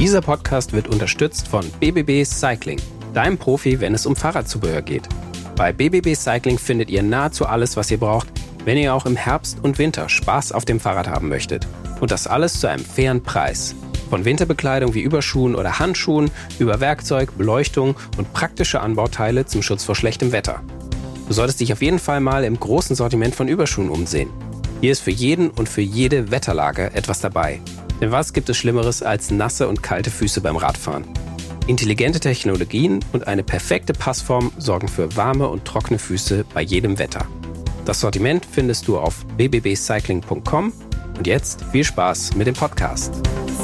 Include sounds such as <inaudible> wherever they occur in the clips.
Dieser Podcast wird unterstützt von BBB Cycling, deinem Profi, wenn es um Fahrradzubehör geht. Bei BBB Cycling findet ihr nahezu alles, was ihr braucht, wenn ihr auch im Herbst und Winter Spaß auf dem Fahrrad haben möchtet. Und das alles zu einem fairen Preis. Von Winterbekleidung wie Überschuhen oder Handschuhen über Werkzeug, Beleuchtung und praktische Anbauteile zum Schutz vor schlechtem Wetter. Du solltest dich auf jeden Fall mal im großen Sortiment von Überschuhen umsehen. Hier ist für jeden und für jede Wetterlage etwas dabei. Denn was gibt es Schlimmeres als nasse und kalte Füße beim Radfahren? Intelligente Technologien und eine perfekte Passform sorgen für warme und trockene Füße bei jedem Wetter. Das Sortiment findest du auf bbcycling.com und jetzt viel Spaß mit dem Podcast.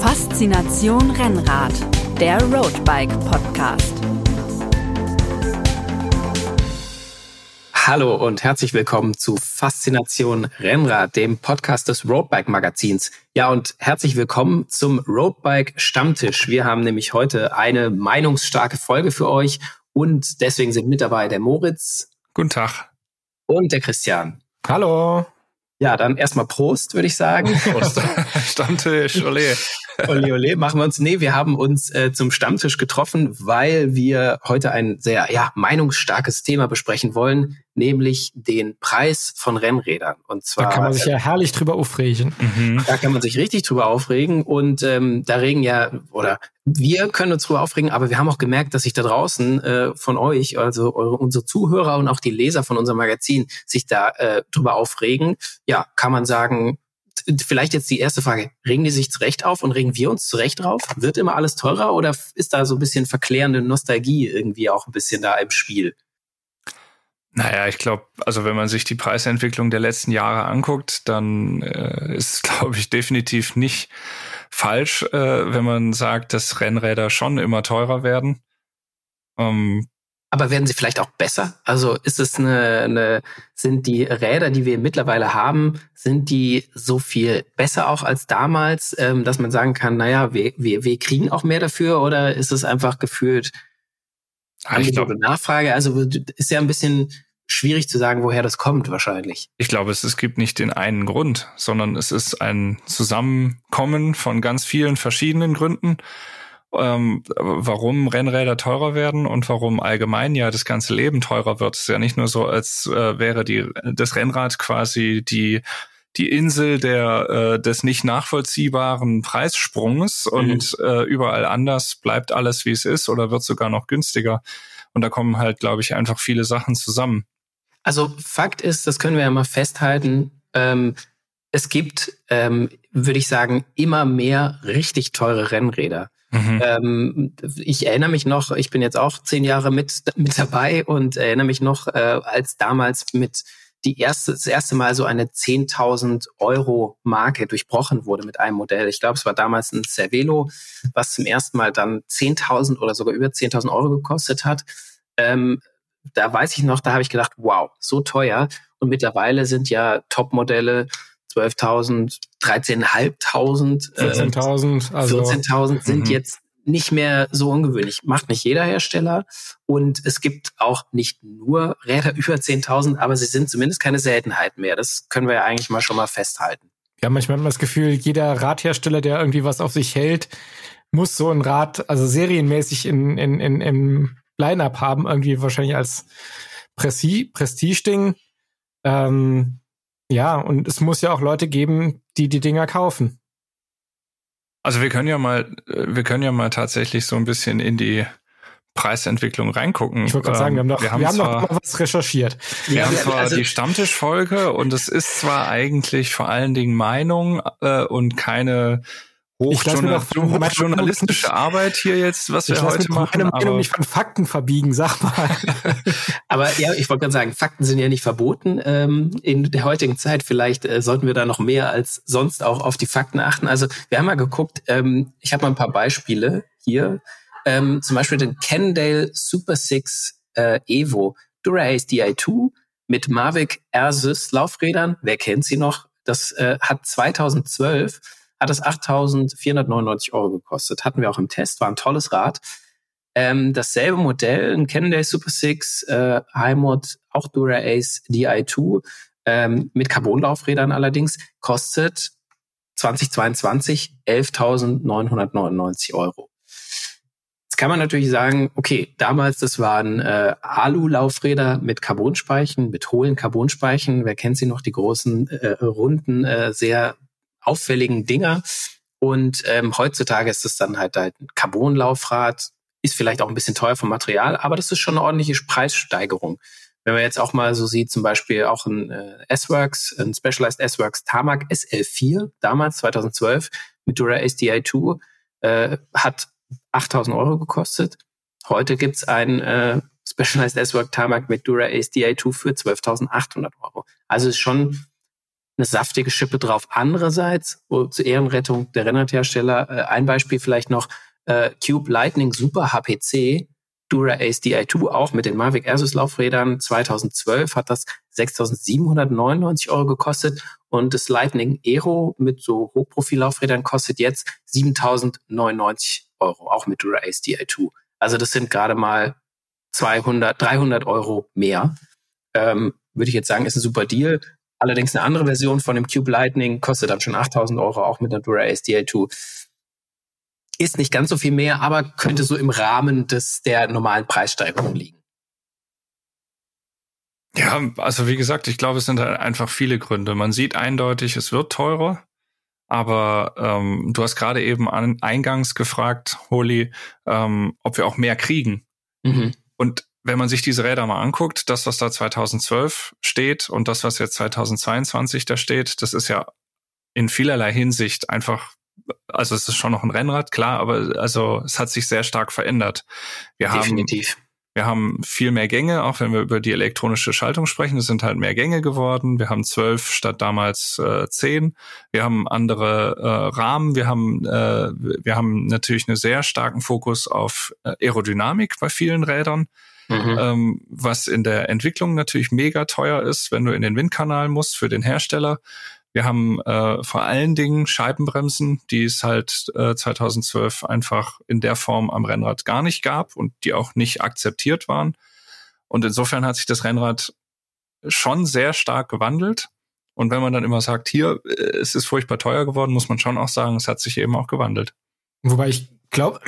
Faszination Rennrad, der Roadbike Podcast. Hallo und herzlich willkommen zu Faszination Rennrad, dem Podcast des Roadbike Magazins. Ja, und herzlich willkommen zum Roadbike Stammtisch. Wir haben nämlich heute eine meinungsstarke Folge für euch und deswegen sind mit dabei der Moritz. Guten Tag. Und der Christian. Hallo. Ja, dann erstmal Prost, würde ich sagen. Prost. <laughs> Stammtisch, ole. Ole, ole, machen wir uns. Nee, wir haben uns äh, zum Stammtisch getroffen, weil wir heute ein sehr ja, meinungsstarkes Thema besprechen wollen, nämlich den Preis von Rennrädern. Und zwar. Da kann man sich ja herrlich drüber aufregen. Mhm. Da kann man sich richtig drüber aufregen. Und ähm, da regen ja, oder wir können uns drüber aufregen, aber wir haben auch gemerkt, dass sich da draußen äh, von euch, also eure, unsere Zuhörer und auch die Leser von unserem Magazin, sich da äh, drüber aufregen. Ja, kann man sagen, vielleicht jetzt die erste Frage. Regen die sich zurecht auf und regen wir uns zurecht drauf? Wird immer alles teurer oder ist da so ein bisschen verklärende Nostalgie irgendwie auch ein bisschen da im Spiel? Naja, ich glaube, also wenn man sich die Preisentwicklung der letzten Jahre anguckt, dann äh, ist, <laughs> glaube ich, definitiv nicht falsch, äh, wenn man sagt, dass Rennräder schon immer teurer werden. Ähm, aber werden sie vielleicht auch besser? Also ist es eine, eine, sind die Räder, die wir mittlerweile haben, sind die so viel besser auch als damals, ähm, dass man sagen kann, naja, wir, wir, wir kriegen auch mehr dafür oder ist es einfach gefühlt Angebot und Nachfrage? Also ist ja ein bisschen schwierig zu sagen, woher das kommt wahrscheinlich. Ich glaube, es, es gibt nicht den einen Grund, sondern es ist ein Zusammenkommen von ganz vielen verschiedenen Gründen ähm, warum Rennräder teurer werden und warum allgemein ja das ganze Leben teurer wird. Es ist ja nicht nur so, als äh, wäre die, das Rennrad quasi die die Insel der äh, des nicht nachvollziehbaren Preissprungs mhm. und äh, überall anders bleibt alles wie es ist oder wird sogar noch günstiger. Und da kommen halt, glaube ich, einfach viele Sachen zusammen. Also Fakt ist, das können wir ja mal festhalten. Ähm, es gibt, ähm, würde ich sagen, immer mehr richtig teure Rennräder. Mhm. Ähm, ich erinnere mich noch, ich bin jetzt auch zehn Jahre mit, mit dabei und erinnere mich noch, äh, als damals mit die erste, das erste Mal so eine 10.000 Euro Marke durchbrochen wurde mit einem Modell. Ich glaube, es war damals ein Cervelo, was zum ersten Mal dann 10.000 oder sogar über 10.000 Euro gekostet hat. Ähm, da weiß ich noch, da habe ich gedacht, wow, so teuer. Und mittlerweile sind ja Top-Modelle 12.000, 13.500, 14.000, also 14.000 sind mhm. jetzt nicht mehr so ungewöhnlich. Macht nicht jeder Hersteller. Und es gibt auch nicht nur Räder über 10.000, aber sie sind zumindest keine Seltenheit mehr. Das können wir ja eigentlich mal schon mal festhalten. Ja, manchmal hat man das Gefühl, jeder Radhersteller, der irgendwie was auf sich hält, muss so ein Rad, also serienmäßig in, in, in, im Line-Up haben, irgendwie wahrscheinlich als Prestige-Ding. Ähm, ja, und es muss ja auch Leute geben, die die Dinger kaufen. Also wir können ja mal, wir können ja mal tatsächlich so ein bisschen in die Preisentwicklung reingucken. Ich wollte gerade sagen, wir haben noch, wir haben, wir haben zwar, noch mal was recherchiert. Wir ja, haben zwar also, die Stammtischfolge und es ist zwar eigentlich vor allen Dingen Meinung äh, und keine Hochjournal hochjournalistische Arbeit hier jetzt, was wir heute machen. Meine Meinung nicht von Fakten verbiegen, sag mal. <laughs> aber ja, ich wollte gerade sagen, Fakten sind ja nicht verboten ähm, in der heutigen Zeit. Vielleicht äh, sollten wir da noch mehr als sonst auch auf die Fakten achten. Also wir haben mal geguckt, ähm, ich habe mal ein paar Beispiele hier. Ähm, zum Beispiel den Cannondale Super 6 äh, Evo Dura-Ace Di2 mit Mavic Air-Sys Laufrädern. Wer kennt sie noch? Das äh, hat 2012 hat es 8.499 Euro gekostet. Hatten wir auch im Test, war ein tolles Rad. Ähm, dasselbe Modell, ein Cannondale Super 6, äh, Highmod, auch Dura Ace Di2, ähm, mit Carbonlaufrädern allerdings, kostet 2022 11.999 Euro. Jetzt kann man natürlich sagen, okay, damals, das waren äh, Alu-Laufräder mit Carbonspeichen, mit hohlen Carbonspeichen. Wer kennt sie noch? Die großen, äh, runden, äh, sehr auffälligen Dinger. Und ähm, heutzutage ist es dann halt, halt ein Carbon-Laufrad, ist vielleicht auch ein bisschen teuer vom Material, aber das ist schon eine ordentliche Preissteigerung. Wenn man jetzt auch mal so sieht, zum Beispiel auch ein äh, S-Works, ein Specialized S-Works Tarmac SL4, damals 2012 mit Dura SDI 2, äh, hat 8000 Euro gekostet. Heute gibt's ein äh, Specialized S-Work Tarmac mit Dura Ace DI2 für 12.800 Euro. Also ist schon eine saftige Schippe drauf. Andererseits, oh, zur Ehrenrettung der Rennradhersteller, äh, ein Beispiel vielleicht noch, äh, Cube Lightning Super HPC, Dura Ace DI2 auch mit den Mavic Airsus Laufrädern 2012 hat das 6.799 Euro gekostet und das Lightning Aero mit so Hochprofil-Laufrädern kostet jetzt 7.099 Euro, auch mit Dura Ace DI2. Also das sind gerade mal 200, 300 Euro mehr. Ähm, Würde ich jetzt sagen, ist ein super Deal. Allerdings eine andere Version von dem Cube Lightning kostet dann schon 8000 Euro, auch mit Ace DI2. Ist nicht ganz so viel mehr, aber könnte so im Rahmen des, der normalen Preissteigerung liegen. Ja, also wie gesagt, ich glaube, es sind halt einfach viele Gründe. Man sieht eindeutig, es wird teurer. Aber ähm, du hast gerade eben an, eingangs gefragt, Holly, ähm, ob wir auch mehr kriegen. Mhm. Und wenn man sich diese Räder mal anguckt, das, was da 2012 steht und das, was jetzt 2022 da steht, das ist ja in vielerlei Hinsicht einfach, also es ist schon noch ein Rennrad, klar, aber also es hat sich sehr stark verändert. Wir Definitiv. haben wir haben viel mehr Gänge, auch wenn wir über die elektronische Schaltung sprechen. Es sind halt mehr Gänge geworden. Wir haben zwölf statt damals äh, zehn. Wir haben andere äh, Rahmen. Wir haben, äh, wir haben natürlich einen sehr starken Fokus auf äh, Aerodynamik bei vielen Rädern. Mhm. Ähm, was in der Entwicklung natürlich mega teuer ist, wenn du in den Windkanal musst für den Hersteller. Wir haben äh, vor allen Dingen Scheibenbremsen, die es halt äh, 2012 einfach in der Form am Rennrad gar nicht gab und die auch nicht akzeptiert waren. Und insofern hat sich das Rennrad schon sehr stark gewandelt. Und wenn man dann immer sagt, hier, äh, es ist furchtbar teuer geworden, muss man schon auch sagen, es hat sich eben auch gewandelt. Wobei ich glaube,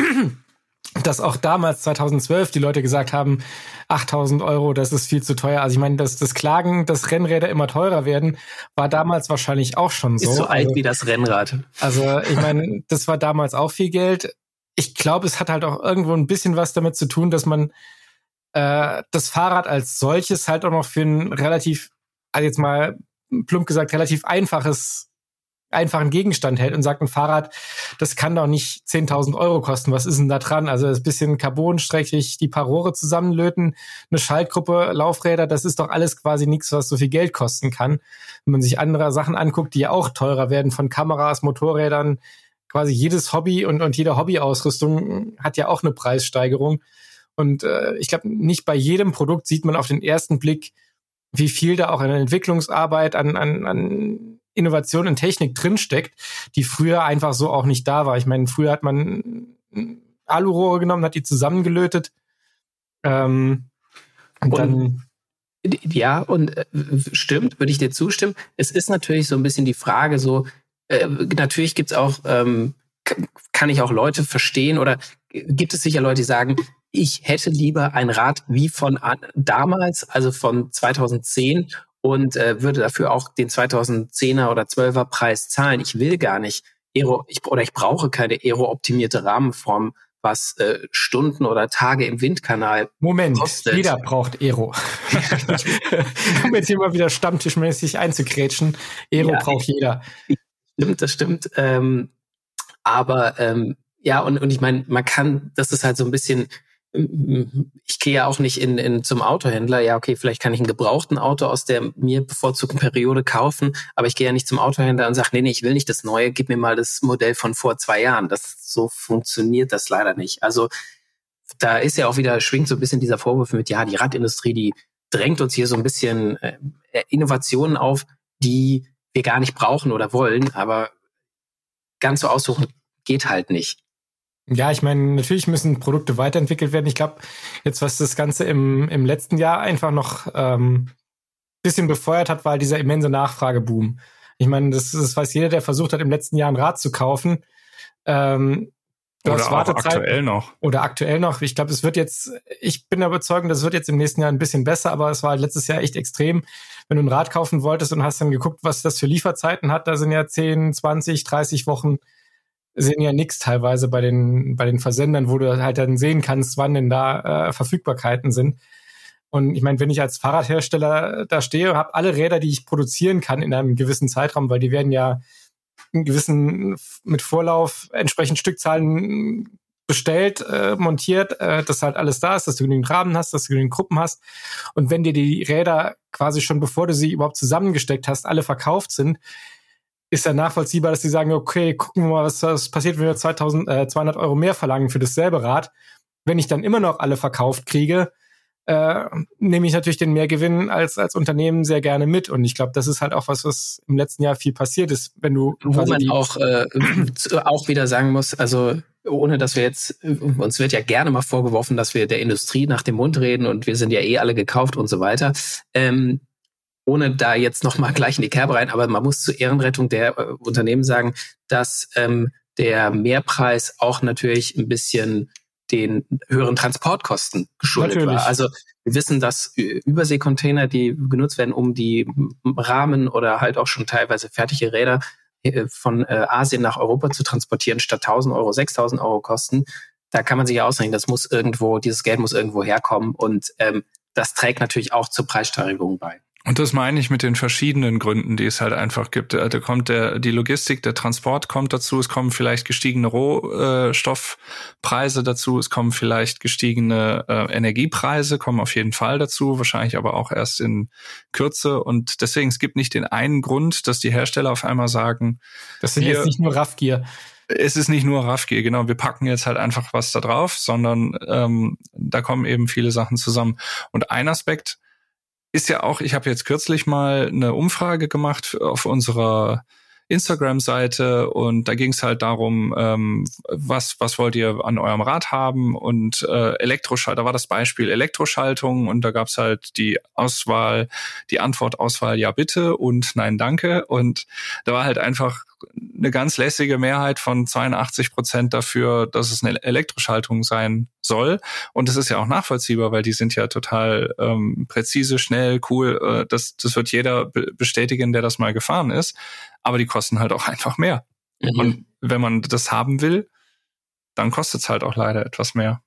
dass auch damals 2012 die Leute gesagt haben, 8000 Euro, das ist viel zu teuer. Also ich meine, dass das Klagen, dass Rennräder immer teurer werden, war damals wahrscheinlich auch schon so. Ist so alt also, wie das Rennrad. Also ich meine, das war damals auch viel Geld. Ich glaube, es hat halt auch irgendwo ein bisschen was damit zu tun, dass man äh, das Fahrrad als solches halt auch noch für ein relativ, also jetzt mal plump gesagt, relativ einfaches einfachen Gegenstand hält und sagt, ein Fahrrad, das kann doch nicht 10.000 Euro kosten. Was ist denn da dran? Also das bisschen Carbon, streckig die Parore zusammenlöten, eine Schaltgruppe, Laufräder, das ist doch alles quasi nichts, was so viel Geld kosten kann. Wenn man sich andere Sachen anguckt, die ja auch teurer werden, von Kameras, Motorrädern, quasi jedes Hobby und, und jede Hobbyausrüstung hat ja auch eine Preissteigerung. Und äh, ich glaube, nicht bei jedem Produkt sieht man auf den ersten Blick, wie viel da auch an Entwicklungsarbeit, an, an, an Innovation in Technik drinsteckt, die früher einfach so auch nicht da war. Ich meine, früher hat man Alurohre genommen, hat die zusammengelötet. Ähm, und, und dann ja, und äh, stimmt, würde ich dir zustimmen. Es ist natürlich so ein bisschen die Frage, so, äh, natürlich gibt's auch, ähm, kann ich auch Leute verstehen oder gibt es sicher Leute, die sagen, ich hätte lieber ein Rad wie von damals, also von 2010 und äh, würde dafür auch den 2010er oder 12er Preis zahlen. Ich will gar nicht Aero, ich, oder ich brauche keine aero-optimierte Rahmenform, was äh, Stunden oder Tage im Windkanal Moment, kostet. jeder braucht Aero. <laughs> um jetzt hier mal wieder stammtischmäßig einzugrätschen. Aero ja, braucht jeder. Stimmt, das stimmt. Ähm, aber ähm, ja, und, und ich meine, man kann, das ist halt so ein bisschen ich gehe ja auch nicht in, in zum Autohändler. Ja, okay, vielleicht kann ich ein gebrauchten Auto aus der mir bevorzugten Periode kaufen, aber ich gehe ja nicht zum Autohändler und sage, nee, nee, ich will nicht das Neue, gib mir mal das Modell von vor zwei Jahren. Das so funktioniert das leider nicht. Also da ist ja auch wieder, schwingt so ein bisschen dieser Vorwurf mit, ja, die Radindustrie, die drängt uns hier so ein bisschen äh, Innovationen auf, die wir gar nicht brauchen oder wollen, aber ganz so aussuchen geht halt nicht. Ja, ich meine, natürlich müssen Produkte weiterentwickelt werden. Ich glaube, jetzt was das Ganze im, im letzten Jahr einfach noch ähm, bisschen befeuert hat, war halt dieser immense Nachfrageboom. Ich meine, das, das weiß jeder, der versucht hat, im letzten Jahr ein Rad zu kaufen. Ähm, Oder aktuell noch. oder aktuell noch. Ich glaube, es wird jetzt, ich bin überzeugt, das wird jetzt im nächsten Jahr ein bisschen besser, aber es war letztes Jahr echt extrem. Wenn du ein Rad kaufen wolltest und hast dann geguckt, was das für Lieferzeiten hat, da sind ja 10, 20, 30 Wochen sind ja nix teilweise bei den, bei den Versendern, wo du halt dann sehen kannst, wann denn da äh, Verfügbarkeiten sind. Und ich meine, wenn ich als Fahrradhersteller da stehe, habe alle Räder, die ich produzieren kann in einem gewissen Zeitraum, weil die werden ja in gewissen mit Vorlauf entsprechend Stückzahlen bestellt, äh, montiert, äh, dass halt alles da ist, dass du genügend Rahmen hast, dass du genügend Gruppen hast. Und wenn dir die Räder quasi schon bevor du sie überhaupt zusammengesteckt hast, alle verkauft sind, ist ja nachvollziehbar, dass die sagen, okay, gucken wir mal, was, was passiert, wenn wir 2000, äh, 200 Euro mehr verlangen für dasselbe Rad. Wenn ich dann immer noch alle verkauft kriege, äh, nehme ich natürlich den Mehrgewinn als, als Unternehmen sehr gerne mit. Und ich glaube, das ist halt auch was, was im letzten Jahr viel passiert ist, wenn du wo man auch, äh, auch wieder sagen muss, also ohne dass wir jetzt, uns wird ja gerne mal vorgeworfen, dass wir der Industrie nach dem Mund reden und wir sind ja eh alle gekauft und so weiter. Ähm, ohne da jetzt nochmal gleich in die Kerbe rein, aber man muss zur Ehrenrettung der äh, Unternehmen sagen, dass ähm, der Mehrpreis auch natürlich ein bisschen den höheren Transportkosten geschuldet Natürlich. war. Also wir wissen, dass Überseekontainer, die genutzt werden, um die Rahmen oder halt auch schon teilweise fertige Räder äh, von äh, Asien nach Europa zu transportieren, statt 1000 Euro 6000 Euro kosten. Da kann man sich ja ausrechnen, das muss irgendwo, dieses Geld muss irgendwo herkommen und ähm, das trägt natürlich auch zur Preissteigerung bei. Und das meine ich mit den verschiedenen Gründen, die es halt einfach gibt. Da da kommt der, die Logistik, der Transport kommt dazu, es kommen vielleicht gestiegene Rohstoffpreise dazu, es kommen vielleicht gestiegene äh, Energiepreise, kommen auf jeden Fall dazu, wahrscheinlich aber auch erst in Kürze. Und deswegen, es gibt nicht den einen Grund, dass die Hersteller auf einmal sagen, das sind wir- jetzt nicht nur Raffgier. es ist nicht nur Raffgier, genau, wir packen jetzt halt einfach was da drauf, sondern ähm, da kommen eben viele Sachen zusammen. Und ein Aspekt ist ja auch, ich habe jetzt kürzlich mal eine Umfrage gemacht auf unserer Instagram-Seite und da ging es halt darum, ähm, was, was wollt ihr an eurem Rad haben und äh, Elektroschaltung, da war das Beispiel Elektroschaltung und da gab's halt die Auswahl, die Antwortauswahl ja bitte und nein danke und da war halt einfach eine ganz lässige Mehrheit von 82 Prozent dafür, dass es eine Elektroschaltung sein soll. Und das ist ja auch nachvollziehbar, weil die sind ja total ähm, präzise, schnell, cool. Äh, das, das wird jeder be bestätigen, der das mal gefahren ist. Aber die kosten halt auch <laughs> einfach mehr. Und wenn man das haben will, dann kostet es halt auch leider etwas mehr.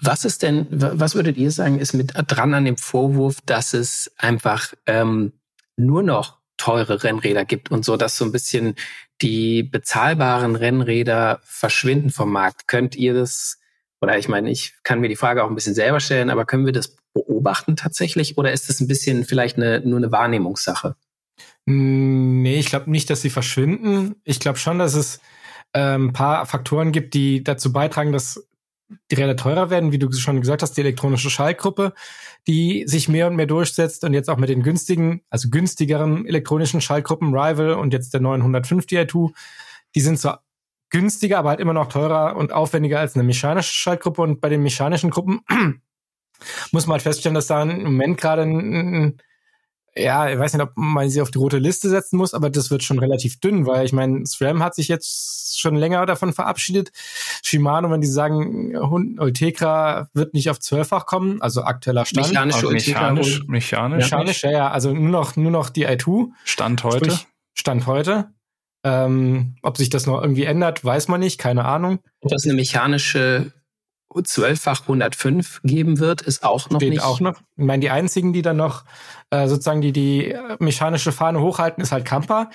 Was ist denn, wa- was würdet ihr sagen, ist mit dran an dem Vorwurf, dass es einfach ähm, nur noch teure Rennräder gibt und so, dass so ein bisschen die bezahlbaren Rennräder verschwinden vom Markt? Könnt ihr das, oder ich meine, ich kann mir die Frage auch ein bisschen selber stellen, aber können wir das beobachten tatsächlich oder ist das ein bisschen vielleicht eine, nur eine Wahrnehmungssache? Nee, ich glaube nicht, dass sie verschwinden. Ich glaube schon, dass es ähm, ein paar Faktoren gibt, die dazu beitragen, dass die Räder teurer werden, wie du schon gesagt hast, die elektronische Schaltgruppe, die sich mehr und mehr durchsetzt und jetzt auch mit den günstigen, also günstigeren elektronischen Schaltgruppen Rival und jetzt der 905 Di2, die sind zwar günstiger, aber halt immer noch teurer und aufwendiger als eine mechanische Schaltgruppe und bei den mechanischen Gruppen <clears throat> muss man halt feststellen, dass da im Moment gerade ein, ein ja, ich weiß nicht, ob man sie auf die rote Liste setzen muss, aber das wird schon relativ dünn, weil ich meine, SRAM hat sich jetzt schon länger davon verabschiedet. Shimano, wenn die sagen, Hund- Ultegra wird nicht auf zwölffach kommen, also aktueller Stand. Mechanische Aber Ultegra mechanisch, und- mechanisch, Mechanisch, ja, ja, also nur noch, nur noch die i2, Stand heute. sprich Stand heute. Ähm, ob sich das noch irgendwie ändert, weiß man nicht, keine Ahnung. Ob es eine mechanische 12-fach 105 geben wird, ist auch noch Steht nicht. auch noch. Ich meine, die einzigen, die dann noch äh, sozusagen die, die äh, mechanische Fahne hochhalten, ist halt Kampa.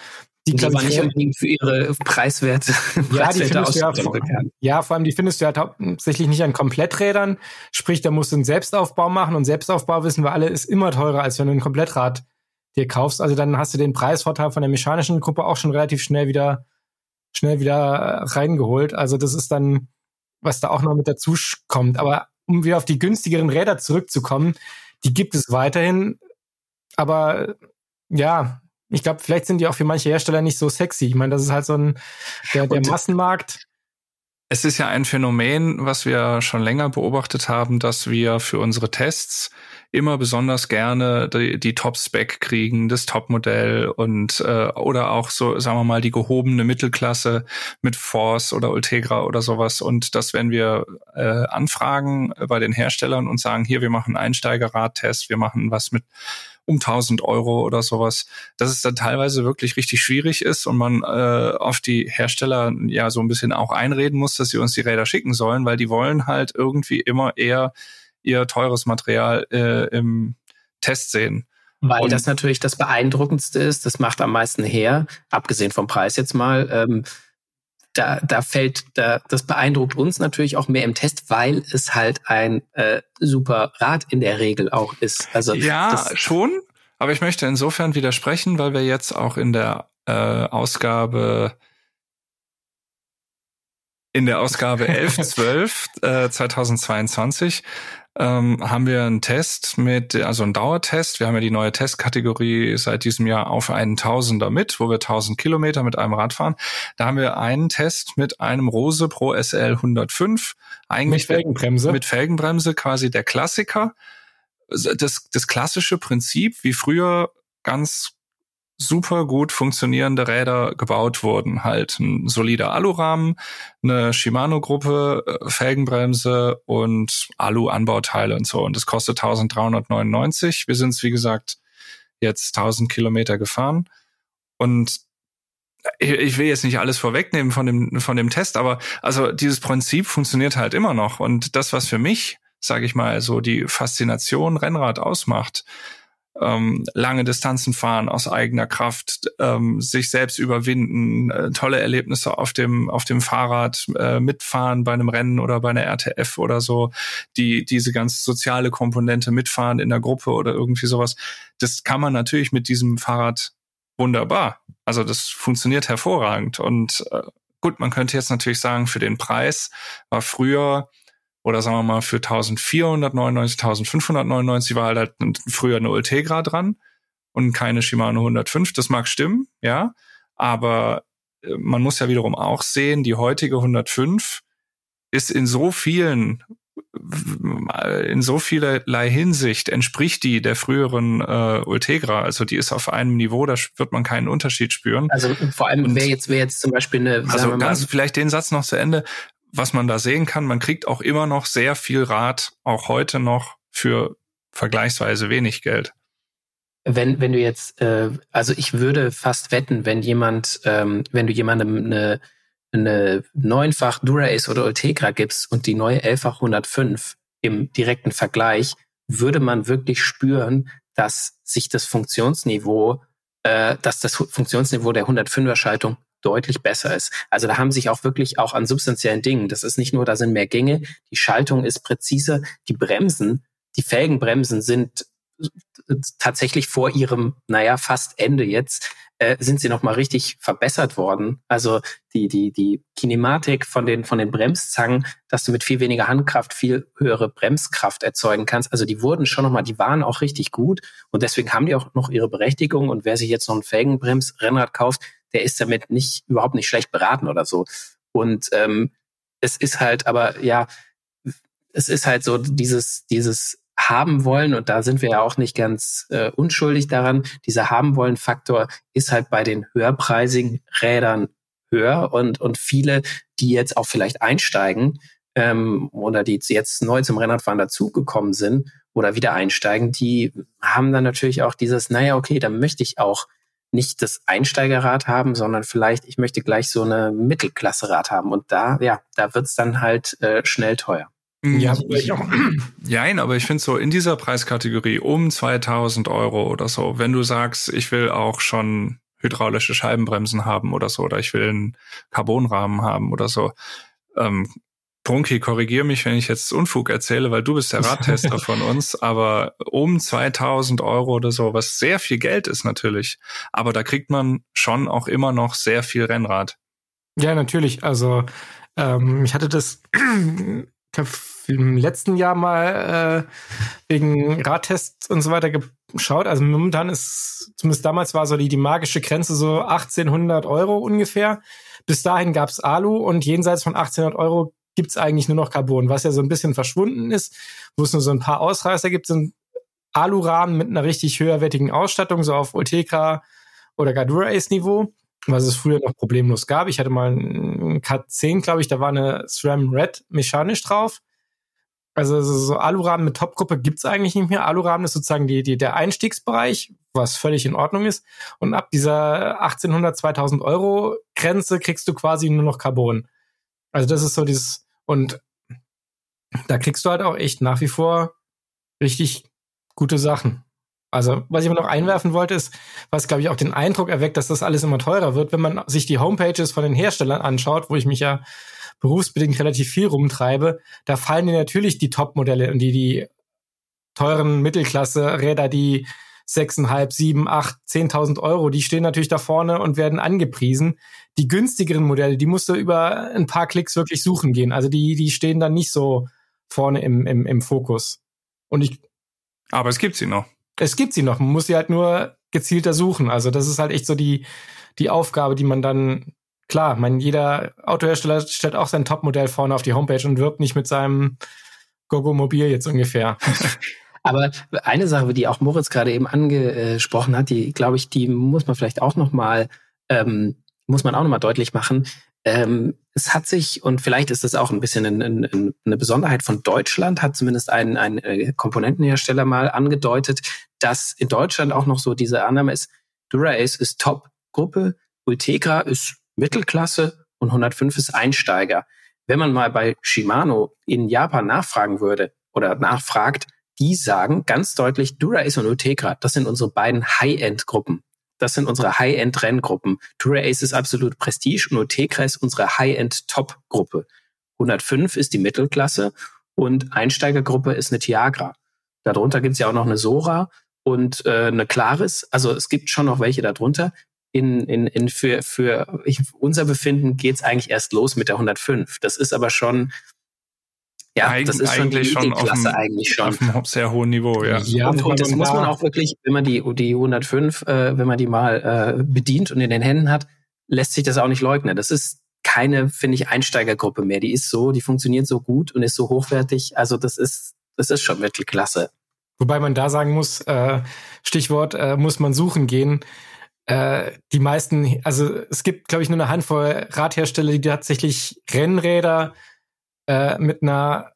Die, glaub war ich, nicht unbedingt für ihre preiswerte, Ja, die preiswerte findest du ja, vor, ja, vor allem die findest du halt hauptsächlich nicht an Kompletträdern. Sprich, da musst du einen Selbstaufbau machen und Selbstaufbau, wissen wir alle, ist immer teurer, als wenn du ein Komplettrad dir kaufst. Also dann hast du den Preisvorteil von der mechanischen Gruppe auch schon relativ schnell wieder, schnell wieder äh, reingeholt. Also das ist dann, was da auch noch mit dazu kommt. Aber um wieder auf die günstigeren Räder zurückzukommen, die gibt es weiterhin. Aber ja, ich glaube, vielleicht sind die auch für manche Hersteller nicht so sexy. Ich meine, das ist halt so ein, der, der Massenmarkt. Es ist ja ein Phänomen, was wir schon länger beobachtet haben, dass wir für unsere Tests immer besonders gerne die, die Top-Spec kriegen, das Top-Modell und äh, oder auch so, sagen wir mal, die gehobene Mittelklasse mit Force oder Ultegra oder sowas. Und das, wenn wir äh, anfragen bei den Herstellern und sagen, hier, wir machen Einsteigerradtest, wir machen was mit um 1000 Euro oder sowas, dass es dann teilweise wirklich richtig schwierig ist und man äh, auf die Hersteller ja so ein bisschen auch einreden muss, dass sie uns die Räder schicken sollen, weil die wollen halt irgendwie immer eher ihr teures Material äh, im Test sehen. Weil und das natürlich das Beeindruckendste ist, das macht am meisten her, abgesehen vom Preis jetzt mal. Ähm, da, da fällt, da, das beeindruckt uns natürlich auch mehr im Test, weil es halt ein äh, super Rad in der Regel auch ist. Also ja, schon. Aber ich möchte insofern widersprechen, weil wir jetzt auch in der äh, Ausgabe in der Ausgabe <laughs> 1112 äh, 2022 ähm, haben wir einen Test mit, also einen Dauertest. Wir haben ja die neue Testkategorie seit diesem Jahr auf einen Tausender mit, wo wir 1000 Kilometer mit einem Rad fahren. Da haben wir einen Test mit einem Rose Pro SL 105. Eigentlich mit Felgenbremse. Mit Felgenbremse, quasi der Klassiker. Das, das klassische Prinzip, wie früher ganz super gut funktionierende Räder gebaut wurden. Halt ein solider Alurahmen, eine Shimano-Gruppe, äh, Felgenbremse und Alu-Anbauteile und so. Und das kostet 1399. Wir sind es, wie gesagt, jetzt 1000 Kilometer gefahren. Und ich will jetzt nicht alles vorwegnehmen von dem, von dem Test, aber also dieses Prinzip funktioniert halt immer noch. Und das, was für mich, sage ich mal, so die Faszination Rennrad ausmacht, ähm, lange Distanzen fahren aus eigener Kraft, ähm, sich selbst überwinden, äh, tolle Erlebnisse auf dem auf dem Fahrrad äh, mitfahren bei einem Rennen oder bei einer RTF oder so, die diese ganz soziale Komponente mitfahren in der Gruppe oder irgendwie sowas. Das kann man natürlich mit diesem Fahrrad wunderbar. Also das funktioniert hervorragend und äh, gut, man könnte jetzt natürlich sagen, für den Preis war früher oder sagen wir mal für 1499, 1599 war halt, halt früher eine Ultegra dran und keine Shimano 105. Das mag stimmen, ja, aber äh, man muss ja wiederum auch sehen, die heutige 105 ist in so vielen in so vielerlei Hinsicht entspricht die der früheren äh, Ultegra. Also die ist auf einem Niveau, da wird man keinen Unterschied spüren. Also vor allem wäre jetzt, wäre jetzt zum Beispiel eine. Also ganz vielleicht den Satz noch zu Ende was man da sehen kann, man kriegt auch immer noch sehr viel Rat, auch heute noch für vergleichsweise wenig Geld. Wenn, wenn du jetzt, äh, also ich würde fast wetten, wenn jemand, ähm, wenn du jemandem eine, eine neunfach Dura-Ace oder Ultegra gibst und die neue elffach 105 im direkten Vergleich, würde man wirklich spüren, dass sich das Funktionsniveau, äh, dass das Funktionsniveau der 105er Schaltung deutlich besser ist. Also da haben sich auch wirklich auch an substanziellen Dingen, das ist nicht nur, da sind mehr Gänge, die Schaltung ist präziser, die Bremsen, die Felgenbremsen sind tatsächlich vor ihrem, naja, fast Ende jetzt, äh, sind sie nochmal richtig verbessert worden. Also die, die, die Kinematik von den, von den Bremszangen, dass du mit viel weniger Handkraft viel höhere Bremskraft erzeugen kannst. Also die wurden schon nochmal, die waren auch richtig gut und deswegen haben die auch noch ihre Berechtigung und wer sich jetzt noch ein Felgenbremsrennrad kauft, der ist damit nicht überhaupt nicht schlecht beraten oder so. Und ähm, es ist halt, aber ja, es ist halt so dieses dieses haben wollen und da sind wir ja auch nicht ganz äh, unschuldig daran. Dieser haben wollen Faktor ist halt bei den höherpreisigen Rädern höher und und viele, die jetzt auch vielleicht einsteigen ähm, oder die jetzt neu zum Rennradfahren dazugekommen sind oder wieder einsteigen, die haben dann natürlich auch dieses, naja, okay, dann möchte ich auch nicht das Einsteigerrad haben, sondern vielleicht, ich möchte gleich so eine Mittelklasse-Rad haben. Und da, ja, da wird's dann halt äh, schnell teuer. <clears throat> Ja, Nein, aber ich finde so in dieser Preiskategorie um 2000 Euro oder so, wenn du sagst, ich will auch schon hydraulische Scheibenbremsen haben oder so, oder ich will einen Carbonrahmen haben oder so, ähm, Brunki, korrigier mich, wenn ich jetzt Unfug erzähle, weil du bist der Radtester <laughs> von uns, aber um 2000 Euro oder so, was sehr viel Geld ist natürlich, aber da kriegt man schon auch immer noch sehr viel Rennrad. Ja, natürlich. Also ähm, ich hatte das <clears throat> im letzten Jahr mal äh, wegen Radtests und so weiter geschaut. Also momentan ist, zumindest damals war so die, die magische Grenze so 1800 Euro ungefähr. Bis dahin gab's Alu und jenseits von 1800 Euro gibt's eigentlich nur noch Carbon, was ja so ein bisschen verschwunden ist, wo es nur so ein paar Ausreißer gibt, sind Alurahmen mit einer richtig höherwertigen Ausstattung, so auf Ultegra oder Gardura Ace Niveau, was es früher noch problemlos gab. Ich hatte mal einen Cut 10, glaube ich, da war eine SRAM Red mechanisch drauf. Also so Alurahmen mit Topgruppe gibt's eigentlich nicht mehr. Alurahmen ist sozusagen die, die, der Einstiegsbereich, was völlig in Ordnung ist. Und ab dieser 1800, 2000 Euro Grenze kriegst du quasi nur noch Carbon. Also das ist so dieses, und da kriegst du halt auch echt nach wie vor richtig gute Sachen. Also, was ich aber noch einwerfen wollte, ist, was, glaube ich, auch den Eindruck erweckt, dass das alles immer teurer wird, wenn man sich die Homepages von den Herstellern anschaut, wo ich mich ja berufsbedingt relativ viel rumtreibe, da fallen dir natürlich die Top-Modelle und die, die teuren Mittelklasse-Räder, die sechseinhalb, sieben, acht, zehntausend Euro, die stehen natürlich da vorne und werden angepriesen. Die günstigeren Modelle, die musst du über ein paar Klicks wirklich suchen gehen. Also die, die stehen dann nicht so vorne im, im, im Fokus. Und ich. Aber es gibt sie noch. Es gibt sie noch. Man muss sie halt nur gezielter suchen. Also das ist halt echt so die, die Aufgabe, die man dann, klar, mein, jeder Autohersteller stellt auch sein Topmodell vorne auf die Homepage und wirbt nicht mit seinem Gogo Mobil jetzt ungefähr. <laughs> Aber eine Sache, die auch Moritz gerade eben angesprochen hat, die glaube ich, die muss man vielleicht auch noch mal ähm, muss man auch noch mal deutlich machen. Ähm, es hat sich und vielleicht ist das auch ein bisschen ein, ein, eine Besonderheit von Deutschland, hat zumindest ein, ein äh, Komponentenhersteller mal angedeutet, dass in Deutschland auch noch so diese Annahme ist: Dura-Ace ist Top-Gruppe, Ultegra ist Mittelklasse und 105 ist Einsteiger. Wenn man mal bei Shimano in Japan nachfragen würde oder nachfragt, die sagen ganz deutlich, Dura-Ace und Ultegra, das sind unsere beiden High-End-Gruppen. Das sind unsere High-End-Renngruppen. Dura-Ace ist absolut Prestige und Ultegra ist unsere High-End-Top-Gruppe. 105 ist die Mittelklasse und Einsteigergruppe ist eine Tiagra. Darunter gibt's ja auch noch eine Sora und äh, eine Claris. Also es gibt schon noch welche darunter. In, in, in für, für ich, unser Befinden geht's eigentlich erst los mit der 105. Das ist aber schon ja, Eig das ist schon die schon Klasse dem, eigentlich schon. Auf einem sehr hohen Niveau, ja. ja und, und das muss man auch wirklich, wenn man die, die 105, äh, wenn man die mal äh, bedient und in den Händen hat, lässt sich das auch nicht leugnen. Das ist keine, finde ich, Einsteigergruppe mehr. Die ist so, die funktioniert so gut und ist so hochwertig. Also das ist, das ist schon Mittelklasse. Wobei man da sagen muss, äh, Stichwort, äh, muss man suchen gehen. Äh, die meisten, also es gibt, glaube ich, nur eine Handvoll Radhersteller, die tatsächlich Rennräder äh, mit einer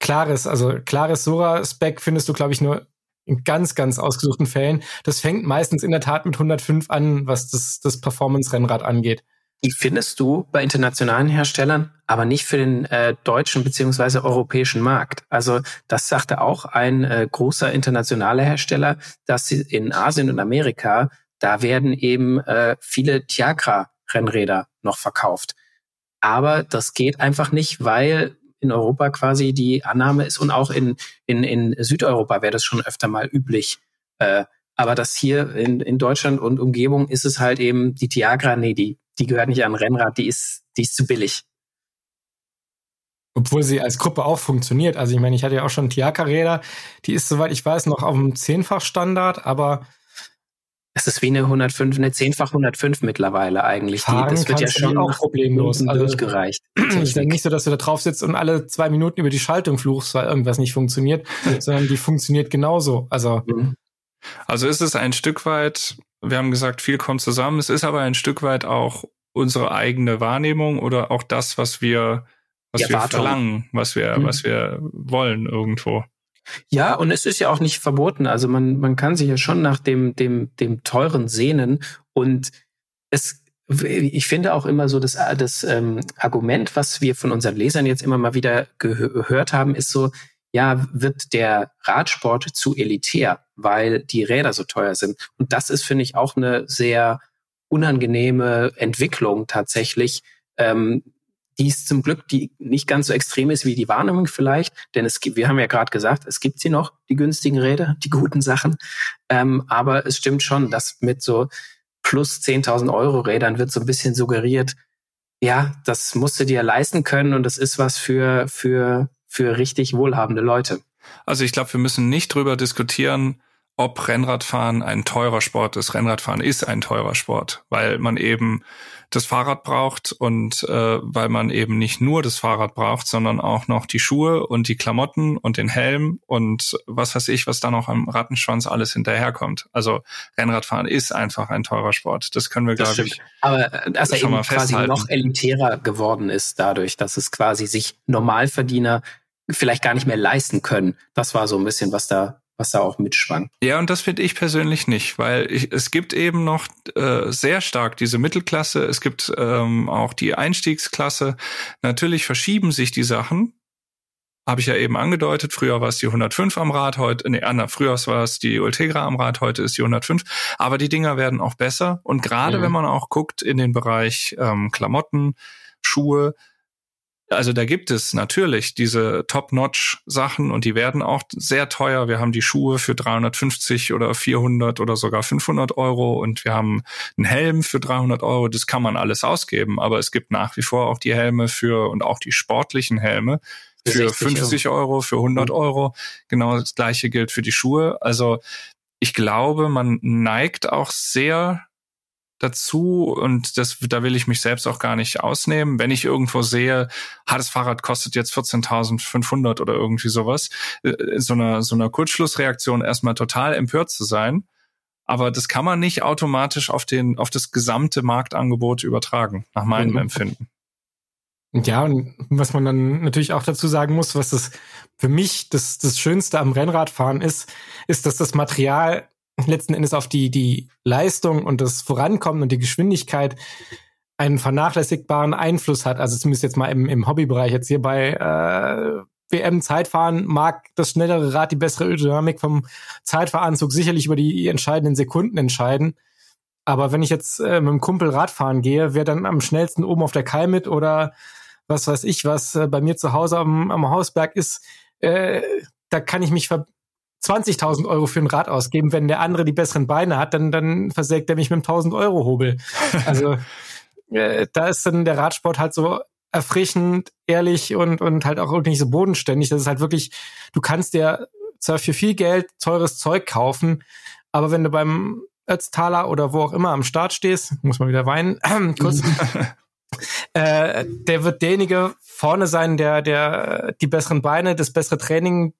klares, also klares Sora-Spec findest du, glaube ich, nur in ganz, ganz ausgesuchten Fällen. Das fängt meistens in der Tat mit 105 an, was das, das Performance-Rennrad angeht. Die findest du bei internationalen Herstellern, aber nicht für den äh, deutschen beziehungsweise europäischen Markt. Also das sagte auch ein äh, großer internationaler Hersteller, dass sie in Asien und Amerika, da werden eben äh, viele Tiagra-Rennräder noch verkauft. Aber das geht einfach nicht, weil in Europa quasi die Annahme ist und auch in, in, in Südeuropa wäre das schon öfter mal üblich. Äh, aber das hier in, in Deutschland und Umgebung ist es halt eben die Tiagra, nee, die, die gehört nicht an Rennrad, die ist, die ist zu billig. Obwohl sie als Gruppe auch funktioniert. Also ich meine, ich hatte ja auch schon Tiagra-Räder, die ist, soweit ich weiß, noch auf dem Zehnfach-Standard, aber es ist wie eine 105, eine zehnfach 105 mittlerweile eigentlich. Fahren die, das wird ja schon auch problemlos also, durchgereicht. <clears throat> ist ja nicht so, dass du da drauf sitzt und alle zwei Minuten über die Schaltung fluchst, weil irgendwas nicht funktioniert, sondern die funktioniert genauso. Also, mhm. also ist es ein Stück weit, wir haben gesagt, viel kommt zusammen. Es ist aber ein Stück weit auch unsere eigene Wahrnehmung oder auch das, was wir, was wir verlangen, was wir, mhm. was wir wollen irgendwo. Ja, und es ist ja auch nicht verboten. Also man, man kann sich ja schon nach dem, dem, dem teuren sehnen. Und es, ich finde auch immer so, das, das ähm, Argument, was wir von unseren Lesern jetzt immer mal wieder gehört haben, ist so, ja, wird der Radsport zu elitär, weil die Räder so teuer sind. Und das ist, finde ich, auch eine sehr unangenehme Entwicklung tatsächlich, ähm, die ist zum Glück die nicht ganz so extrem ist wie die Wahrnehmung vielleicht, denn es gibt, wir haben ja gerade gesagt, es gibt sie noch, die günstigen Räder, die guten Sachen, ähm, aber es stimmt schon, dass mit so plus 10.000 Euro Rädern wird so ein bisschen suggeriert, ja, das musst du dir leisten können und das ist was für, für, für richtig wohlhabende Leute. Also ich glaube, wir müssen nicht drüber diskutieren, ob Rennradfahren ein teurer Sport ist. Rennradfahren ist ein teurer Sport, weil man eben das Fahrrad braucht und äh, weil man eben nicht nur das Fahrrad braucht, sondern auch noch die Schuhe und die Klamotten und den Helm und was weiß ich, was da noch am Rattenschwanz alles hinterherkommt. Also Rennradfahren ist einfach ein teurer Sport. Das können wir, glaube ich. Aber äh, dass er eben quasi noch elitärer geworden ist dadurch, dass es quasi sich Normalverdiener vielleicht gar nicht mehr leisten können. Das war so ein bisschen, was da was da auch mitschwang. Ja, und das finde ich persönlich nicht, weil ich, es gibt eben noch äh, sehr stark diese Mittelklasse, es gibt ähm, auch die Einstiegsklasse. Natürlich verschieben sich die Sachen, habe ich ja eben angedeutet. Früher war es die 105 am Rad, heute, nee, Anna, früher war es die Ultegra am Rad, heute ist die 105. Aber die Dinger werden auch besser. Und gerade mhm. wenn man auch guckt in den Bereich ähm, Klamotten, Schuhe, also da gibt es natürlich diese Top-Notch-Sachen und die werden auch sehr teuer. Wir haben die Schuhe für 350 oder 400 oder sogar 500 Euro und wir haben einen Helm für 300 Euro. Das kann man alles ausgeben, aber es gibt nach wie vor auch die Helme für und auch die sportlichen Helme für 50 Euro. Für 100 mhm. Euro. Genau das gleiche gilt für die Schuhe. Also ich glaube, man neigt auch sehr dazu und das, da will ich mich selbst auch gar nicht ausnehmen. Wenn ich irgendwo sehe, ha, das Fahrrad kostet jetzt 14.500 oder irgendwie sowas, äh, so einer, so einer Kurzschlussreaktion erstmal total empört zu sein. Aber das kann man nicht automatisch auf den, auf das gesamte Marktangebot übertragen, nach meinem mhm. Empfinden. Ja, und was man dann natürlich auch dazu sagen muss, was das für mich das, das Schönste am Rennradfahren ist, ist, dass das Material letzten Endes auf die, die Leistung und das Vorankommen und die Geschwindigkeit einen vernachlässigbaren Einfluss hat. Also zumindest jetzt mal im, im Hobbybereich. Jetzt hier bei äh, WM-Zeitfahren mag das schnellere Rad die bessere Aerodynamik vom Zeitfahranzug sicherlich über die entscheidenden Sekunden entscheiden. Aber wenn ich jetzt äh, mit dem Kumpel Radfahren gehe, wer dann am schnellsten oben auf der Kai mit oder was weiß ich, was äh, bei mir zu Hause am, am Hausberg ist, äh, da kann ich mich ver 20.000 Euro für ein Rad ausgeben. Wenn der andere die besseren Beine hat, dann, dann versägt er mich mit einem 1000 Euro Hobel. <laughs> Also äh, da ist dann der Radsport halt so erfrischend, ehrlich und, und halt auch wirklich so bodenständig. Das ist halt wirklich, du kannst dir zwar für viel Geld teures Zeug kaufen, aber wenn du beim Ötztaler oder wo auch immer am Start stehst, muss man wieder weinen, <clears throat> kurz, <laughs> äh, der wird derjenige vorne sein, der, der die besseren Beine, das bessere Training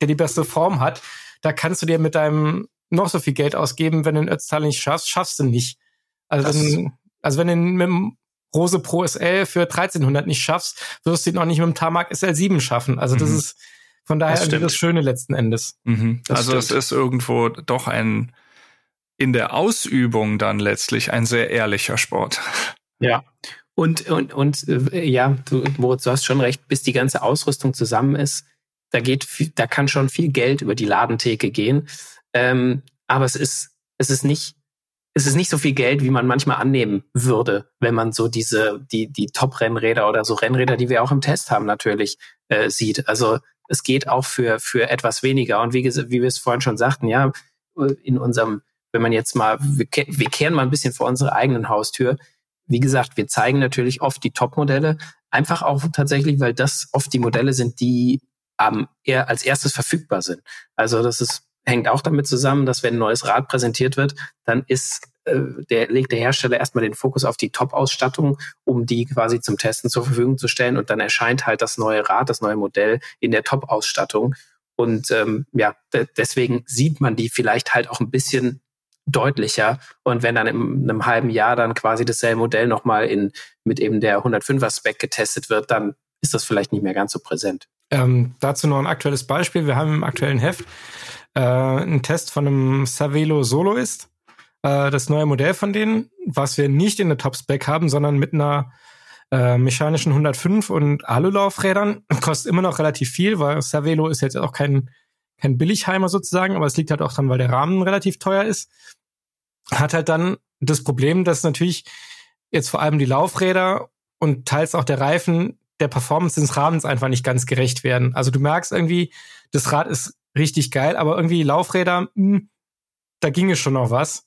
der die beste Form hat, da kannst du dir mit deinem noch so viel Geld ausgeben, wenn du den Ötztal nicht schaffst, schaffst du nicht. Also wenn, also wenn du mit dem Rose Pro SL für 1300 nicht schaffst, wirst du ihn auch nicht mit dem Tarmac SL7 schaffen. Also das mhm. ist von daher das, das Schöne letzten Endes. Mhm. Also es ist irgendwo doch ein in der Ausübung dann letztlich ein sehr ehrlicher Sport. Ja. Und, und, und äh, ja, du, Moritz, du hast schon recht, bis die ganze Ausrüstung zusammen ist, da geht, da kann schon viel Geld über die Ladentheke gehen. Ähm, aber es ist, es ist nicht, es ist nicht so viel Geld, wie man manchmal annehmen würde, wenn man so diese, die, die Top-Rennräder oder so Rennräder, die wir auch im Test haben, natürlich äh, sieht. Also es geht auch für, für etwas weniger. Und wie, wie wir es vorhin schon sagten, ja, in unserem, wenn man jetzt mal, wir, wir kehren mal ein bisschen vor unsere eigenen Haustür. Wie gesagt, wir zeigen natürlich oft die Top-Modelle, einfach auch tatsächlich, weil das oft die Modelle sind, die ähm, eher als erstes verfügbar sind. Also das ist, hängt auch damit zusammen, dass wenn ein neues Rad präsentiert wird, dann ist äh, der legt der Hersteller erstmal den Fokus auf die Top-Ausstattung, um die quasi zum Testen zur Verfügung zu stellen. Und dann erscheint halt das neue Rad, das neue Modell in der Top-Ausstattung. Und ähm, ja, deswegen sieht man die vielleicht halt auch ein bisschen deutlicher. Und wenn dann in einem halben Jahr dann quasi dasselbe Modell nochmal in, mit eben der 105er Spec getestet wird, dann ist das vielleicht nicht mehr ganz so präsent. Ähm, dazu noch ein aktuelles Beispiel. Wir haben im aktuellen Heft äh, einen Test von einem Savelo Soloist. Äh, das neue Modell von denen, was wir nicht in der Top-Spec haben, sondern mit einer äh, mechanischen 105 und Alulaufrädern. <laughs> Kostet immer noch relativ viel, weil Savelo ist jetzt auch kein, kein Billigheimer sozusagen, aber es liegt halt auch dran, weil der Rahmen relativ teuer ist. Hat halt dann das Problem, dass natürlich jetzt vor allem die Laufräder und teils auch der Reifen der Performance des Rahmens einfach nicht ganz gerecht werden. Also du merkst irgendwie, das Rad ist richtig geil, aber irgendwie Laufräder, mh, hm, da ginge schon noch was.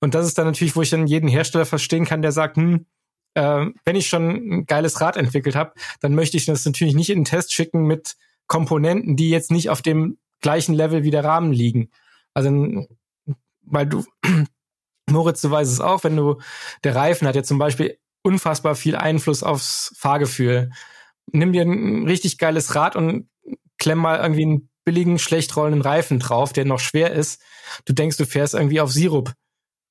Und das ist dann natürlich, wo ich dann jeden Hersteller verstehen kann, der sagt, hm, äh, wenn ich schon ein geiles Rad entwickelt habe, dann möchte ich das natürlich nicht in den Test schicken mit Komponenten, die jetzt nicht auf dem gleichen Level wie der Rahmen liegen. Also, weil du, <clears throat> Moritz, du weißt es auch, wenn du, der Reifen hat ja zum Beispiel unfassbar viel Einfluss aufs Fahrgefühl. Nimm dir ein richtig geiles Rad und klemm mal irgendwie einen billigen, schlecht rollenden Reifen drauf, der noch schwer ist. Du denkst, du fährst irgendwie auf Sirup.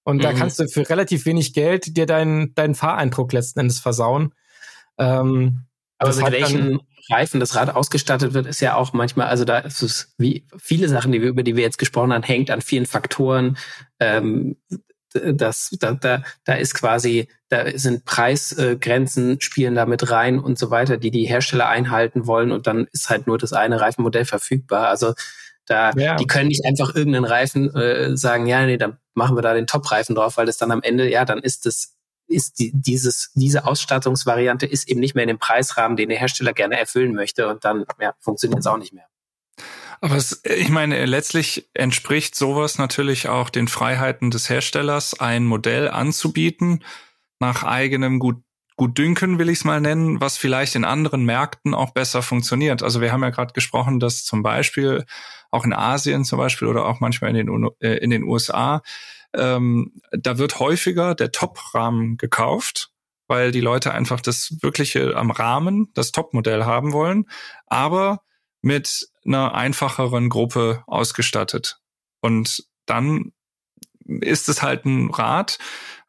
Und mhm. da kannst du für relativ wenig Geld dir deinen, deinen Fahreindruck letzten Endes versauen. Ähm, aber mit welchen Reifen das Rad ausgestattet wird, ist ja auch manchmal, also da ist es wie viele Sachen, die wir, über die wir jetzt gesprochen haben, hängt an vielen Faktoren. Ähm, das, da, da, da ist quasi, da sind Preisgrenzen, spielen da mit rein und so weiter, die die Hersteller einhalten wollen und dann ist halt nur das eine Reifenmodell verfügbar. Also da, ja. die können nicht einfach irgendeinen Reifen äh, sagen, ja, nee, dann machen wir da den Top-Reifen drauf, weil das dann am Ende, ja, dann ist das, ist die, dieses, diese Ausstattungsvariante ist eben nicht mehr in dem Preisrahmen, den der Hersteller gerne erfüllen möchte und dann, ja, funktioniert es auch nicht mehr. Aber es, ich meine, letztlich entspricht sowas natürlich auch den Freiheiten des Herstellers, ein Modell anzubieten, nach eigenem Gut, Gutdünken will ich es mal nennen, was vielleicht in anderen Märkten auch besser funktioniert. Also wir haben ja gerade gesprochen, dass zum Beispiel auch in Asien zum Beispiel oder auch manchmal in den, äh, in den USA, ähm, da wird häufiger der Top-Rahmen gekauft, weil die Leute einfach das wirkliche am Rahmen, das Top-Modell haben wollen. Aber mit einer einfacheren Gruppe ausgestattet. Und dann ist es halt ein Rad,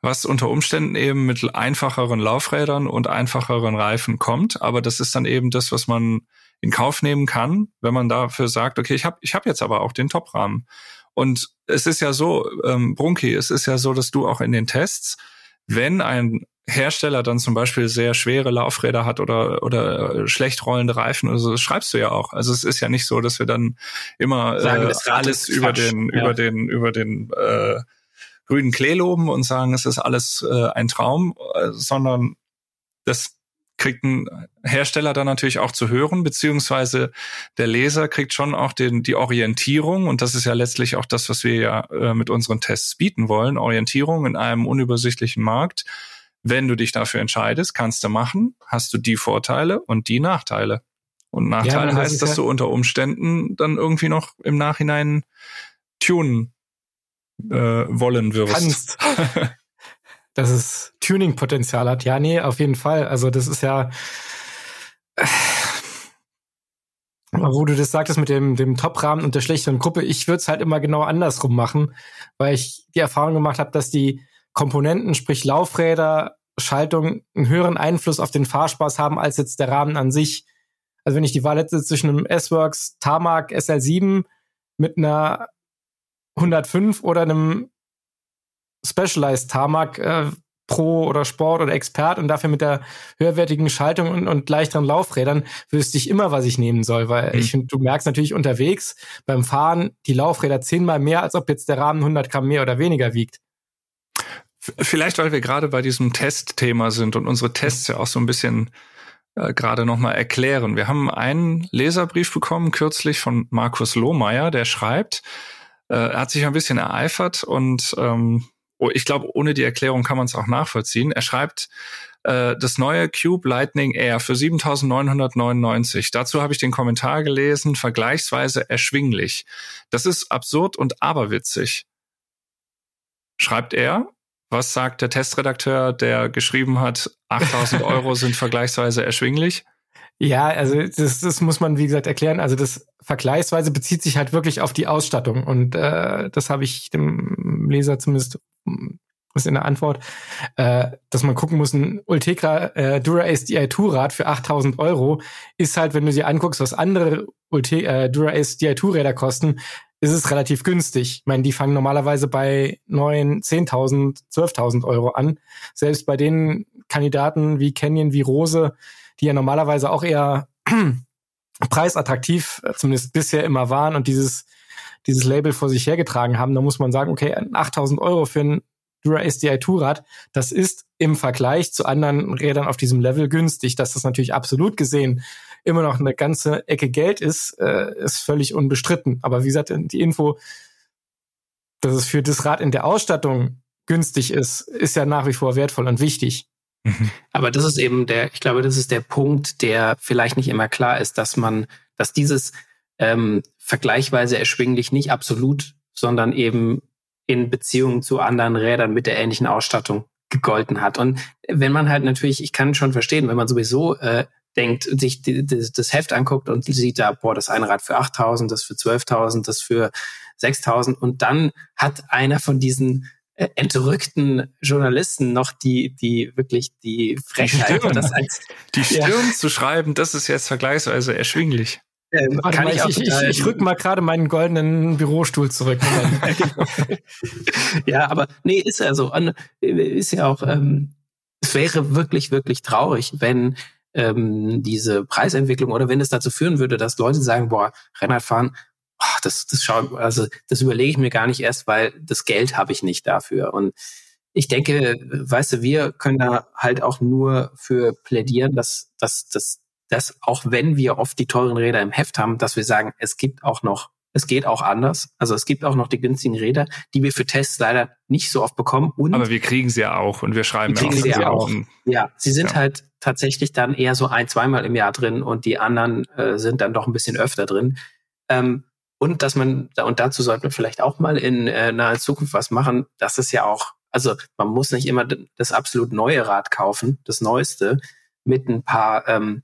was unter Umständen eben mit einfacheren Laufrädern und einfacheren Reifen kommt. Aber das ist dann eben das, was man in Kauf nehmen kann, wenn man dafür sagt, okay, ich habe ich hab jetzt aber auch den Top-Rahmen. Und es ist ja so, ähm, Brunki, es ist ja so, dass du auch in den Tests, wenn ein Hersteller dann zum Beispiel sehr schwere Laufräder hat oder oder äh, schlecht rollende Reifen oder so, das schreibst du ja auch. Also es ist ja nicht so, dass wir dann immer sagen, äh, alles über den ja. über den über den äh, grünen Klee loben und sagen, es ist alles äh, ein Traum, äh, sondern das kriegt ein Hersteller dann natürlich auch zu hören, beziehungsweise der Leser kriegt schon auch den, die Orientierung, und das ist ja letztlich auch das, was wir ja äh, mit unseren Tests bieten wollen, Orientierung in einem unübersichtlichen Markt wenn du dich dafür entscheidest, kannst du machen, hast du die Vorteile und die Nachteile. Und Nachteil ja, heißt, dass du unter Umständen dann irgendwie noch im Nachhinein tunen äh, wollen wirst. Kannst. <laughs> dass es Tuning-Potenzial hat. Ja, nee, auf jeden Fall. Also das ist ja, wo du das sagtest mit dem, dem Top-Rahmen und der schlechteren Gruppe, ich würde es halt immer genau andersrum machen, weil ich die Erfahrung gemacht habe, dass die Komponenten, sprich Laufräder, Schaltung, einen höheren Einfluss auf den Fahrspaß haben als jetzt der Rahmen an sich. Also wenn ich die Wahl hätte zwischen einem S-Works Tarmac SL7 mit einer 105 oder einem Specialized Tarmac äh, Pro oder Sport oder Expert und dafür mit der höherwertigen Schaltung und, und leichteren Laufrädern wüsste ich immer, was ich nehmen soll, weil mhm. ich finde, du merkst natürlich unterwegs beim Fahren die Laufräder zehnmal mehr, als ob jetzt der Rahmen 100 Gramm mehr oder weniger wiegt. Vielleicht, weil wir gerade bei diesem Testthema sind und unsere Tests ja auch so ein bisschen äh, gerade nochmal erklären. Wir haben einen Leserbrief bekommen, kürzlich von Markus Lohmeier, der schreibt, äh, er hat sich ein bisschen ereifert und ähm, ich glaube, ohne die Erklärung kann man es auch nachvollziehen. Er schreibt, äh, das neue Cube Lightning Air für 7.999. Dazu habe ich den Kommentar gelesen, vergleichsweise erschwinglich. Das ist absurd und aberwitzig. Schreibt er, was sagt der Testredakteur, der geschrieben hat, <laughs> 8000 Euro sind vergleichsweise erschwinglich? Ja, also das, das muss man, wie gesagt, erklären. Also das vergleichsweise bezieht sich halt wirklich auf die Ausstattung. Und äh, das habe ich dem Leser zumindest hm, ist in der Antwort, äh, dass man gucken muss, ein Ultegra äh, Dura-Ace Di2 Rad für 8000 Euro ist halt, wenn du dir anguckst, was andere Ulte äh, Dura-Ace Di2 Räder kosten, ist es relativ günstig. Ich meine, die fangen normalerweise bei neun, 10.000, 12.000 Euro an. Selbst bei den Kandidaten wie Canyon, wie Rose, die ja normalerweise auch eher <clears throat> preisattraktiv, äh, zumindest bisher immer waren und dieses, dieses Label vor sich hergetragen haben, da muss man sagen, okay, 8.000 Euro für ein Dura SDI Tourat, das ist im Vergleich zu anderen Rädern auf diesem Level günstig. Dass das natürlich absolut gesehen immer noch eine ganze Ecke Geld ist, äh, ist völlig unbestritten. Aber wie gesagt, die Info, dass es für das Rad in der Ausstattung günstig ist, ist ja nach wie vor wertvoll und wichtig. Mhm. Aber das ist eben der, ich glaube, das ist der Punkt, der vielleicht nicht immer klar ist, dass man, dass dieses ähm, vergleichsweise erschwinglich nicht absolut sondern eben in Beziehung zu anderen Rädern mit der ähnlichen Ausstattung gegolten hat. Und wenn man halt natürlich, ich kann schon verstehen, wenn man sowieso äh, denkt, sich die, die, das Heft anguckt und sieht da, boah, das eine Rad für 8.000, das für 12.000, das für 6.000 und dann hat einer von diesen äh, entrückten Journalisten noch die, die wirklich die Frechheit, die das als die Stirn ja. zu schreiben, das ist jetzt vergleichsweise erschwinglich. Ähm, kann mal, ich, ich, ich, ich rück mal gerade meinen goldenen Bürostuhl zurück. <laughs> ja, aber nee, ist ja so. Ist ja auch, ähm, es wäre wirklich, wirklich traurig, wenn ähm, diese Preisentwicklung oder wenn es dazu führen würde, dass Leute sagen, boah, Rennradfahren, oh, das, das schau, also das überlege ich mir gar nicht erst, weil das Geld habe ich nicht dafür. Und ich denke, weißt du, wir können da halt auch nur für plädieren, dass, dass, dass, dass auch wenn wir oft die teuren Räder im Heft haben, dass wir sagen, es gibt auch noch es geht auch anders. Also es gibt auch noch die günstigen Räder, die wir für Tests leider nicht so oft bekommen. Und Aber wir kriegen sie ja auch und wir schreiben wir kriegen auch, sie ja auch. Ja, sie sind ja. halt tatsächlich dann eher so ein, zweimal im Jahr drin und die anderen äh, sind dann doch ein bisschen öfter drin. Ähm, und dass man, und dazu sollten wir vielleicht auch mal in äh, naher Zukunft was machen, das ist ja auch, also man muss nicht immer das absolut neue Rad kaufen, das neueste, mit ein paar, ähm,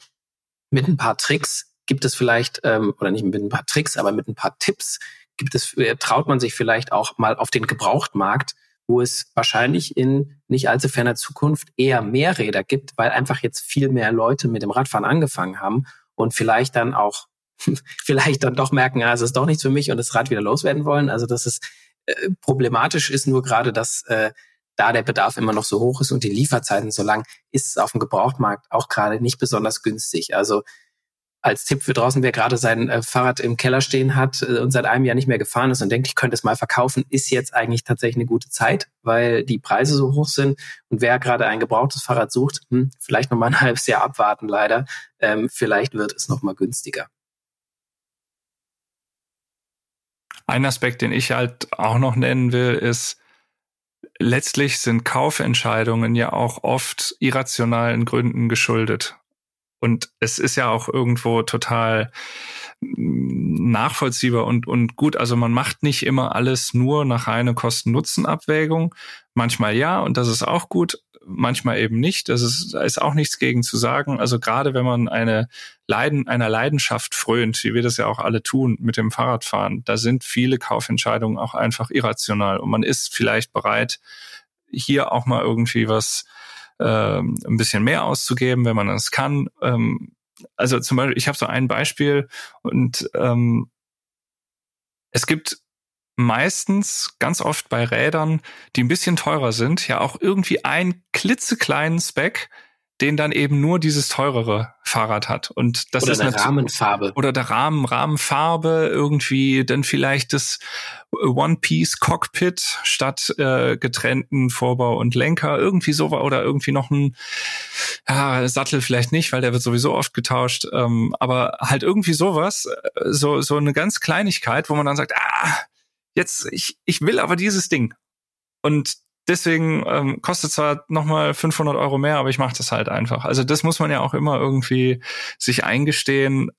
mit ein paar Tricks, gibt es vielleicht, ähm, oder nicht mit ein paar Tricks, aber mit ein paar Tipps, gibt es, äh, traut man sich vielleicht auch mal auf den Gebrauchtmarkt, wo es wahrscheinlich in nicht allzu ferner Zukunft eher mehr Räder gibt, weil einfach jetzt viel mehr Leute mit dem Radfahren angefangen haben und vielleicht dann auch, <laughs> vielleicht dann doch merken, ja, es ist doch nichts für mich und das Rad wieder loswerden wollen. Also das ist äh, problematisch ist nur gerade, dass äh, da der Bedarf immer noch so hoch ist und die Lieferzeiten so lang, ist es auf dem Gebrauchtmarkt auch gerade nicht besonders günstig. Also als Tipp für draußen, wer gerade sein äh, Fahrrad im Keller stehen hat äh, und seit einem Jahr nicht mehr gefahren ist und denkt, ich könnte es mal verkaufen, ist jetzt eigentlich tatsächlich eine gute Zeit, weil die Preise so hoch sind. Und wer gerade ein gebrauchtes Fahrrad sucht, hm, vielleicht noch mal ein <laughs> halbes Jahr abwarten, leider. Ähm, vielleicht wird es noch mal günstiger. Ein Aspekt, den ich halt auch noch nennen will, ist, letztlich sind Kaufentscheidungen ja auch oft irrationalen Gründen geschuldet. Und es ist ja auch irgendwo total mm, nachvollziehbar und, und gut. Also man macht nicht immer alles nur nach reiner Kosten-Nutzen-Abwägung. Manchmal ja, und das ist auch gut. Manchmal eben nicht. Das ist, da ist auch nichts gegen zu sagen. Also gerade wenn man eine Leiden, einer Leidenschaft frönt, wie wir das ja auch alle tun mit dem Fahrradfahren, da sind viele Kaufentscheidungen auch einfach irrational und man ist vielleicht bereit, hier auch mal irgendwie was ähm, ein bisschen mehr auszugeben, wenn man das kann. Ähm, also zum Beispiel, ich habe so ein Beispiel und ähm, es gibt meistens ganz oft bei Rädern, die ein bisschen teurer sind, ja auch irgendwie einen klitzekleinen Spec, den dann eben nur dieses teurere Fahrrad hat. Und das oder ist eine Rahmenfarbe. Oder der Rahmen, Rahmenfarbe, irgendwie dann vielleicht das One-Piece-Cockpit statt äh, getrennten Vorbau und Lenker, irgendwie so oder irgendwie noch ein ja, Sattel vielleicht nicht, weil der wird sowieso oft getauscht, ähm, aber halt irgendwie sowas, äh, so, so eine ganz Kleinigkeit, wo man dann sagt, ah, jetzt, ich, ich will aber dieses Ding. Und deswegen ähm, kostet zwar nochmal 500 Euro mehr, aber ich mache das halt einfach. Also das muss man ja auch immer irgendwie sich eingestehen,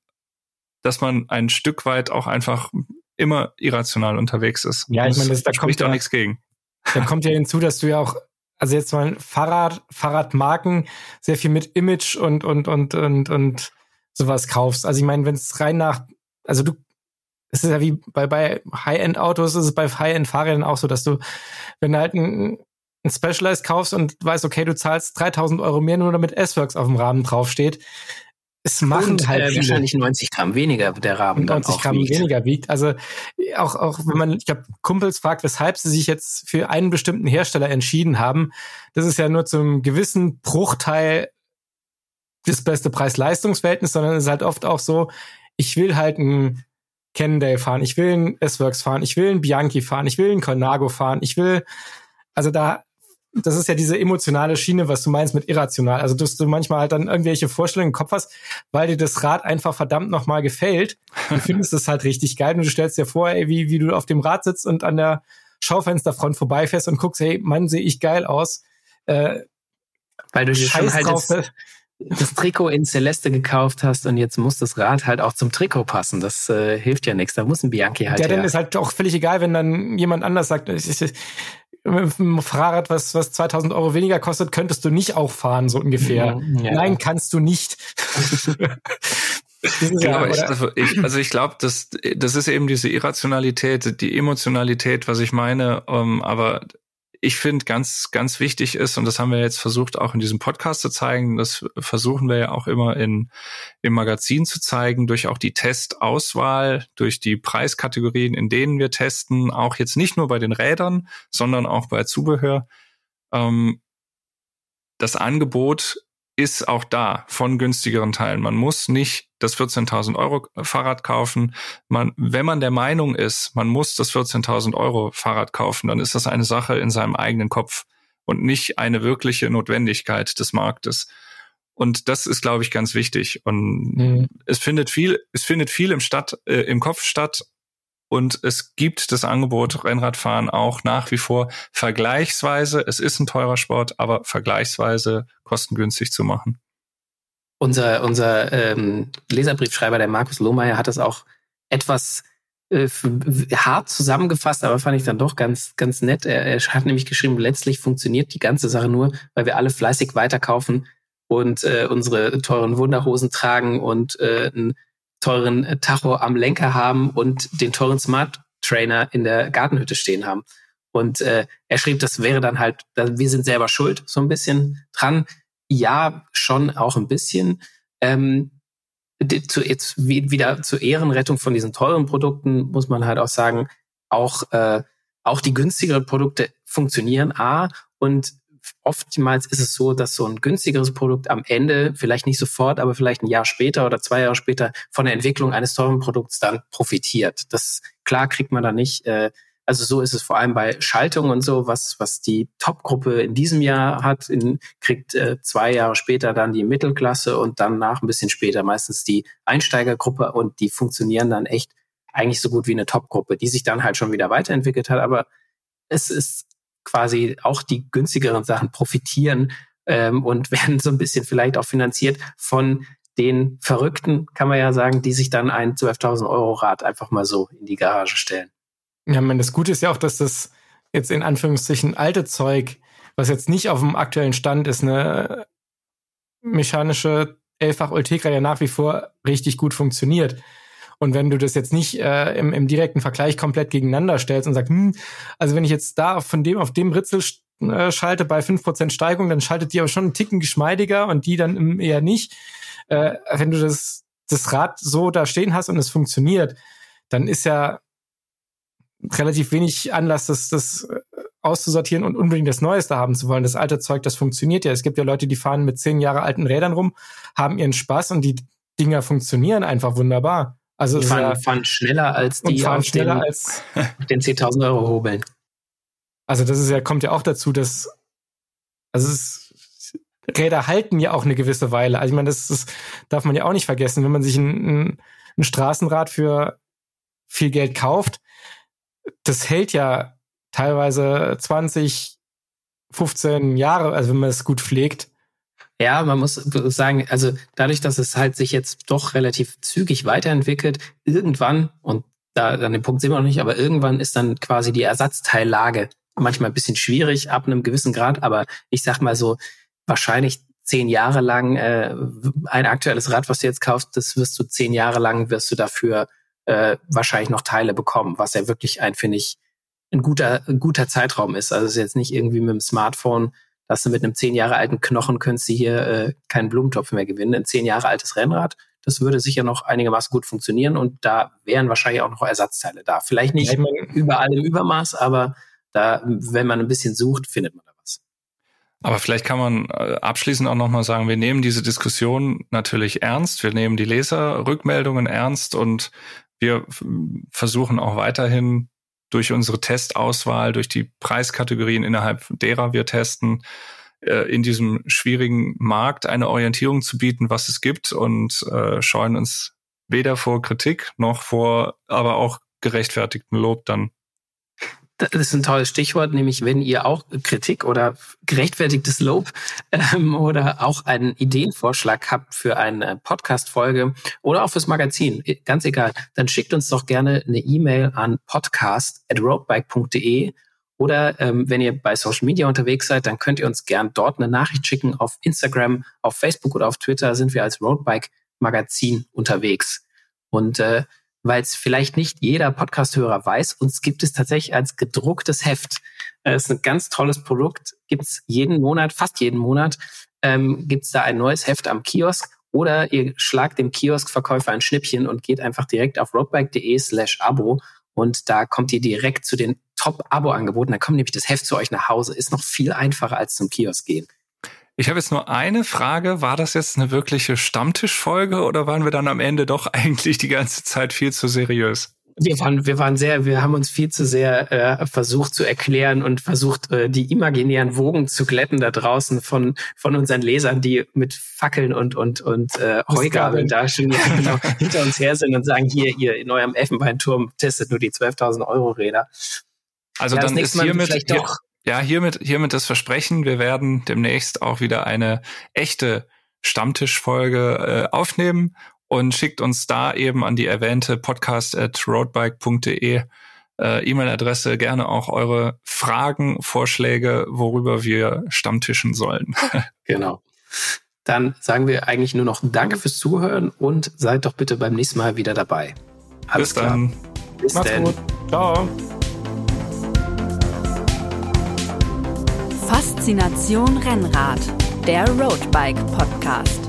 dass man ein Stück weit auch einfach immer irrational unterwegs ist. Ja, ich meine, das, da spricht auch ja, nichts gegen. Da kommt ja hinzu, dass du ja auch, also jetzt mal Fahrrad, Fahrradmarken sehr viel mit Image und und und und und sowas kaufst. Also ich meine, wenn es rein nach, also du es ist ja wie bei, bei High-End-Autos, ist es bei High-End-Fahrrädern auch so, dass du, wenn du halt ein, ein Specialized kaufst und weißt, okay, du zahlst 3000 Euro mehr, nur damit S-Works auf dem Rahmen draufsteht, es machen und, halt äh, wahrscheinlich 90 Gramm weniger der Rahmen 90 Gramm wiegt. weniger wiegt. Also auch auch wenn man, ich habe Kumpels fragt, weshalb sie sich jetzt für einen bestimmten Hersteller entschieden haben, das ist ja nur zum gewissen Bruchteil das beste Preis-Leistungs-Verhältnis, sondern es ist halt oft auch so, ich will halt ein Cannondale fahren, ich will ein S-Works fahren, ich will ein Bianchi fahren, ich will ein Colnago fahren, ich will, also da, das ist ja diese emotionale Schiene, was du meinst mit irrational. Also, dass du manchmal halt dann irgendwelche Vorstellungen im Kopf hast, weil dir das Rad einfach verdammt nochmal gefällt. Du <laughs> findest es halt richtig geil und du stellst dir vor, ey, wie, wie du auf dem Rad sitzt und an der Schaufensterfront vorbeifährst und guckst, hey, Mann, sehe ich geil aus. Äh, weil du dir schon halt drauf, das Trikot in Celeste gekauft hast und jetzt muss das Rad halt auch zum Trikot passen. Das äh, hilft ja nichts. Da muss ein Bianchi halt. Ja, dann ist halt auch völlig egal, wenn dann jemand anders sagt, ich, ich, mit einem Fahrrad, was, was 2000 Euro weniger kostet, könntest du nicht auch fahren, so ungefähr. Ja. Nein, kannst du nicht. <laughs> genau, ich, also ich, also ich glaube, das, das ist eben diese Irrationalität, die Emotionalität, was ich meine. Um, ähm, aber ich finde ganz, ganz wichtig ist, und das haben wir jetzt versucht auch in diesem Podcast zu zeigen, das versuchen wir ja auch immer in, im Magazin zu zeigen, durch auch die Testauswahl, durch die Preiskategorien, in denen wir testen, auch jetzt nicht nur bei den Rädern, sondern auch bei Zubehör. Ähm, das Angebot ist auch da von günstigeren Teilen. Man muss nicht das 14.000 Euro Fahrrad kaufen. Man, wenn man der Meinung ist, man muss das 14.000 Euro Fahrrad kaufen, dann ist das eine Sache in seinem eigenen Kopf und nicht eine wirkliche Notwendigkeit des Marktes. Und das ist, glaube ich, ganz wichtig. Und mhm. es findet viel, es findet viel im Stadt, äh, im Kopf statt. Und es gibt das Angebot Rennradfahren auch nach wie vor vergleichsweise, es ist ein teurer Sport, aber vergleichsweise kostengünstig zu machen. Unser, unser ähm, Leserbriefschreiber, der Markus Lohmeier, hat das auch etwas äh, hart zusammengefasst, aber fand ich dann doch ganz, ganz nett. Er, er hat nämlich geschrieben, letztlich funktioniert die ganze Sache nur, weil wir alle fleißig weiterkaufen und äh, unsere teuren Wunderhosen tragen und äh, teuren äh, Tacho am Lenker haben und den teuren Smart Trainer in der Gartenhütte stehen haben. Und äh, er schrieb, das wäre dann halt, wir sind selber schuld, so ein bisschen dran. Ja, schon auch ein bisschen. Ähm, zu, jetzt wieder zur Ehrenrettung von diesen teuren Produkten muss man halt auch sagen, auch, äh, auch die günstigeren Produkte funktionieren A und oftmals ist es so, dass so ein günstigeres Produkt am Ende, vielleicht nicht sofort, aber vielleicht ein Jahr später oder zwei Jahre später von der Entwicklung eines teuren Produkts dann profitiert. Das klar kriegt man da nicht. Äh, also so ist es vor allem bei Schaltungen und so, was, was die Top-Gruppe in diesem Jahr hat, in, kriegt äh, zwei Jahre später dann die Mittelklasse und dann nach ein bisschen später meistens die Einsteigergruppe und die funktionieren dann echt eigentlich so gut wie eine Top-Gruppe, die sich dann halt schon wieder weiterentwickelt hat. Aber es ist quasi auch die günstigeren Sachen profitieren ähm, und <laughs> werden so ein bisschen vielleicht auch finanziert von den Verrückten, kann man ja sagen, die sich dann ein 12.000 Euro Rad einfach mal so in die Garage stellen. Ja, man, das Gute ist ja auch, dass das jetzt in Anführungszeichen alte Zeug, was jetzt nicht auf dem aktuellen Stand ist, eine mechanische Elfach Ultegra ja nach wie vor richtig gut funktioniert. Und wenn du das jetzt nicht äh, im, im direkten Vergleich komplett gegeneinander stellst und sagst, hm, also wenn ich jetzt da von dem auf dem Ritzel äh, schalte bei fünf Prozent Steigung, dann schaltet die aber schon einen Ticken geschmeidiger und die dann eher nicht. Äh, wenn du das, das Rad so da stehen hast und es funktioniert, dann ist ja relativ wenig Anlass, das, das äh, auszusortieren und unbedingt das Neueste haben zu wollen. Das alte Zeug, das funktioniert ja. Es gibt ja Leute, die fahren mit zehn Jahre alten Rädern rum, haben ihren Spaß und die Dinger funktionieren einfach wunderbar. Also die fahren, fahren schneller als die fahren schneller den, als <laughs> den 10.000 Euro hobeln. Also das ist ja kommt ja auch dazu, dass also es Räder halten ja auch eine gewisse Weile. Also ich meine, das, das darf man ja auch nicht vergessen, wenn man sich ein, ein, ein Straßenrad für viel Geld kauft, das hält ja teilweise 20, 15 Jahre, also wenn man es gut pflegt. Ja, man muss sagen, also dadurch, dass es halt sich jetzt doch relativ zügig weiterentwickelt, irgendwann, und da an dem Punkt sind wir noch nicht, aber irgendwann ist dann quasi die Ersatzteillage manchmal ein bisschen schwierig ab einem gewissen Grad, aber ich sag mal so, wahrscheinlich zehn Jahre lang äh, ein aktuelles Rad, was du jetzt kaufst, das wirst du zehn Jahre lang wirst du dafür äh, wahrscheinlich noch Teile bekommen, was ja wirklich ein, finde ich, ein guter, ein guter Zeitraum ist. Also es ist jetzt nicht irgendwie mit dem Smartphone dass du mit einem zehn Jahre alten Knochen könntest du hier äh, keinen Blumentopf mehr gewinnen. Ein zehn Jahre altes Rennrad, das würde sicher noch einigermaßen gut funktionieren und da wären wahrscheinlich auch noch Ersatzteile da. Vielleicht nicht ja, überall im Übermaß, aber da, wenn man ein bisschen sucht, findet man da was. Aber vielleicht kann man äh, abschließend auch nochmal sagen, wir nehmen diese Diskussion natürlich ernst, wir nehmen die Leserrückmeldungen ernst und wir versuchen auch weiterhin durch unsere Testauswahl, durch die Preiskategorien, innerhalb derer wir testen, äh, in diesem schwierigen Markt eine Orientierung zu bieten, was es gibt und äh, scheuen uns weder vor Kritik noch vor aber auch gerechtfertigten Lob dann. Das ist ein tolles Stichwort, nämlich wenn ihr auch Kritik oder gerechtfertigtes Lob ähm, oder auch einen Ideenvorschlag habt für eine Podcast-Folge oder auch fürs Magazin, ganz egal, dann schickt uns doch gerne eine E-Mail an podcast@roadbike.de oder ähm, wenn ihr bei Social Media unterwegs seid, dann könnt ihr uns gern dort eine Nachricht schicken. Auf Instagram, auf Facebook oder auf Twitter sind wir als Roadbike Magazin unterwegs. Und äh, weil es vielleicht nicht jeder Podcast-Hörer weiß, uns gibt es tatsächlich als gedrucktes Heft. Es äh, ist ein ganz tolles Produkt, gibt's jeden Monat, fast jeden Monat, ähm, gibt's da ein neues Heft am Kiosk oder ihr schlagt dem Kioskverkäufer ein Schnippchen und geht einfach direkt auf roadbike.de slash Abo und da kommt ihr direkt zu den Top-Abo-Angeboten. Da kommt nämlich das Heft zu euch nach Hause. Ist noch viel einfacher als zum Kiosk gehen. Ich habe jetzt nur eine Frage. War das jetzt eine wirkliche Stammtischfolge oder waren wir dann am Ende doch <laughs> eigentlich die ganze Zeit viel zu seriös? Wir waren, wir waren sehr, wir haben uns viel zu sehr äh, versucht zu erklären und versucht, äh, die imaginären Wogen zu glätten da draußen von, von unseren Lesern, die mit Fackeln und, und, und äh, Heugabeln da schon ja, <laughs> genau, hinter uns her sind und sagen, hier, ihr in eurem Elfenbeinturm testet nur die 12.000 Euro Räder. Also ja, dann ist hiermit, hier, ja, hiermit, hiermit das Versprechen, wir werden demnächst auch wieder eine echte Stammtischfolge äh, aufnehmen und schickt uns da eben an die erwähnte podcast at roadbike.de äh, E-Mail-Adresse gerne auch eure Fragen, Vorschläge, worüber wir stammtischen sollen. <laughs> genau. Dann sagen wir eigentlich nur noch Danke fürs Zuhören und seid doch bitte beim nächsten Mal wieder dabei. Alles Bis klar. dann. Bis Macht's denn. gut. Ciao. Faszination Rennrad, der Roadbike Podcast.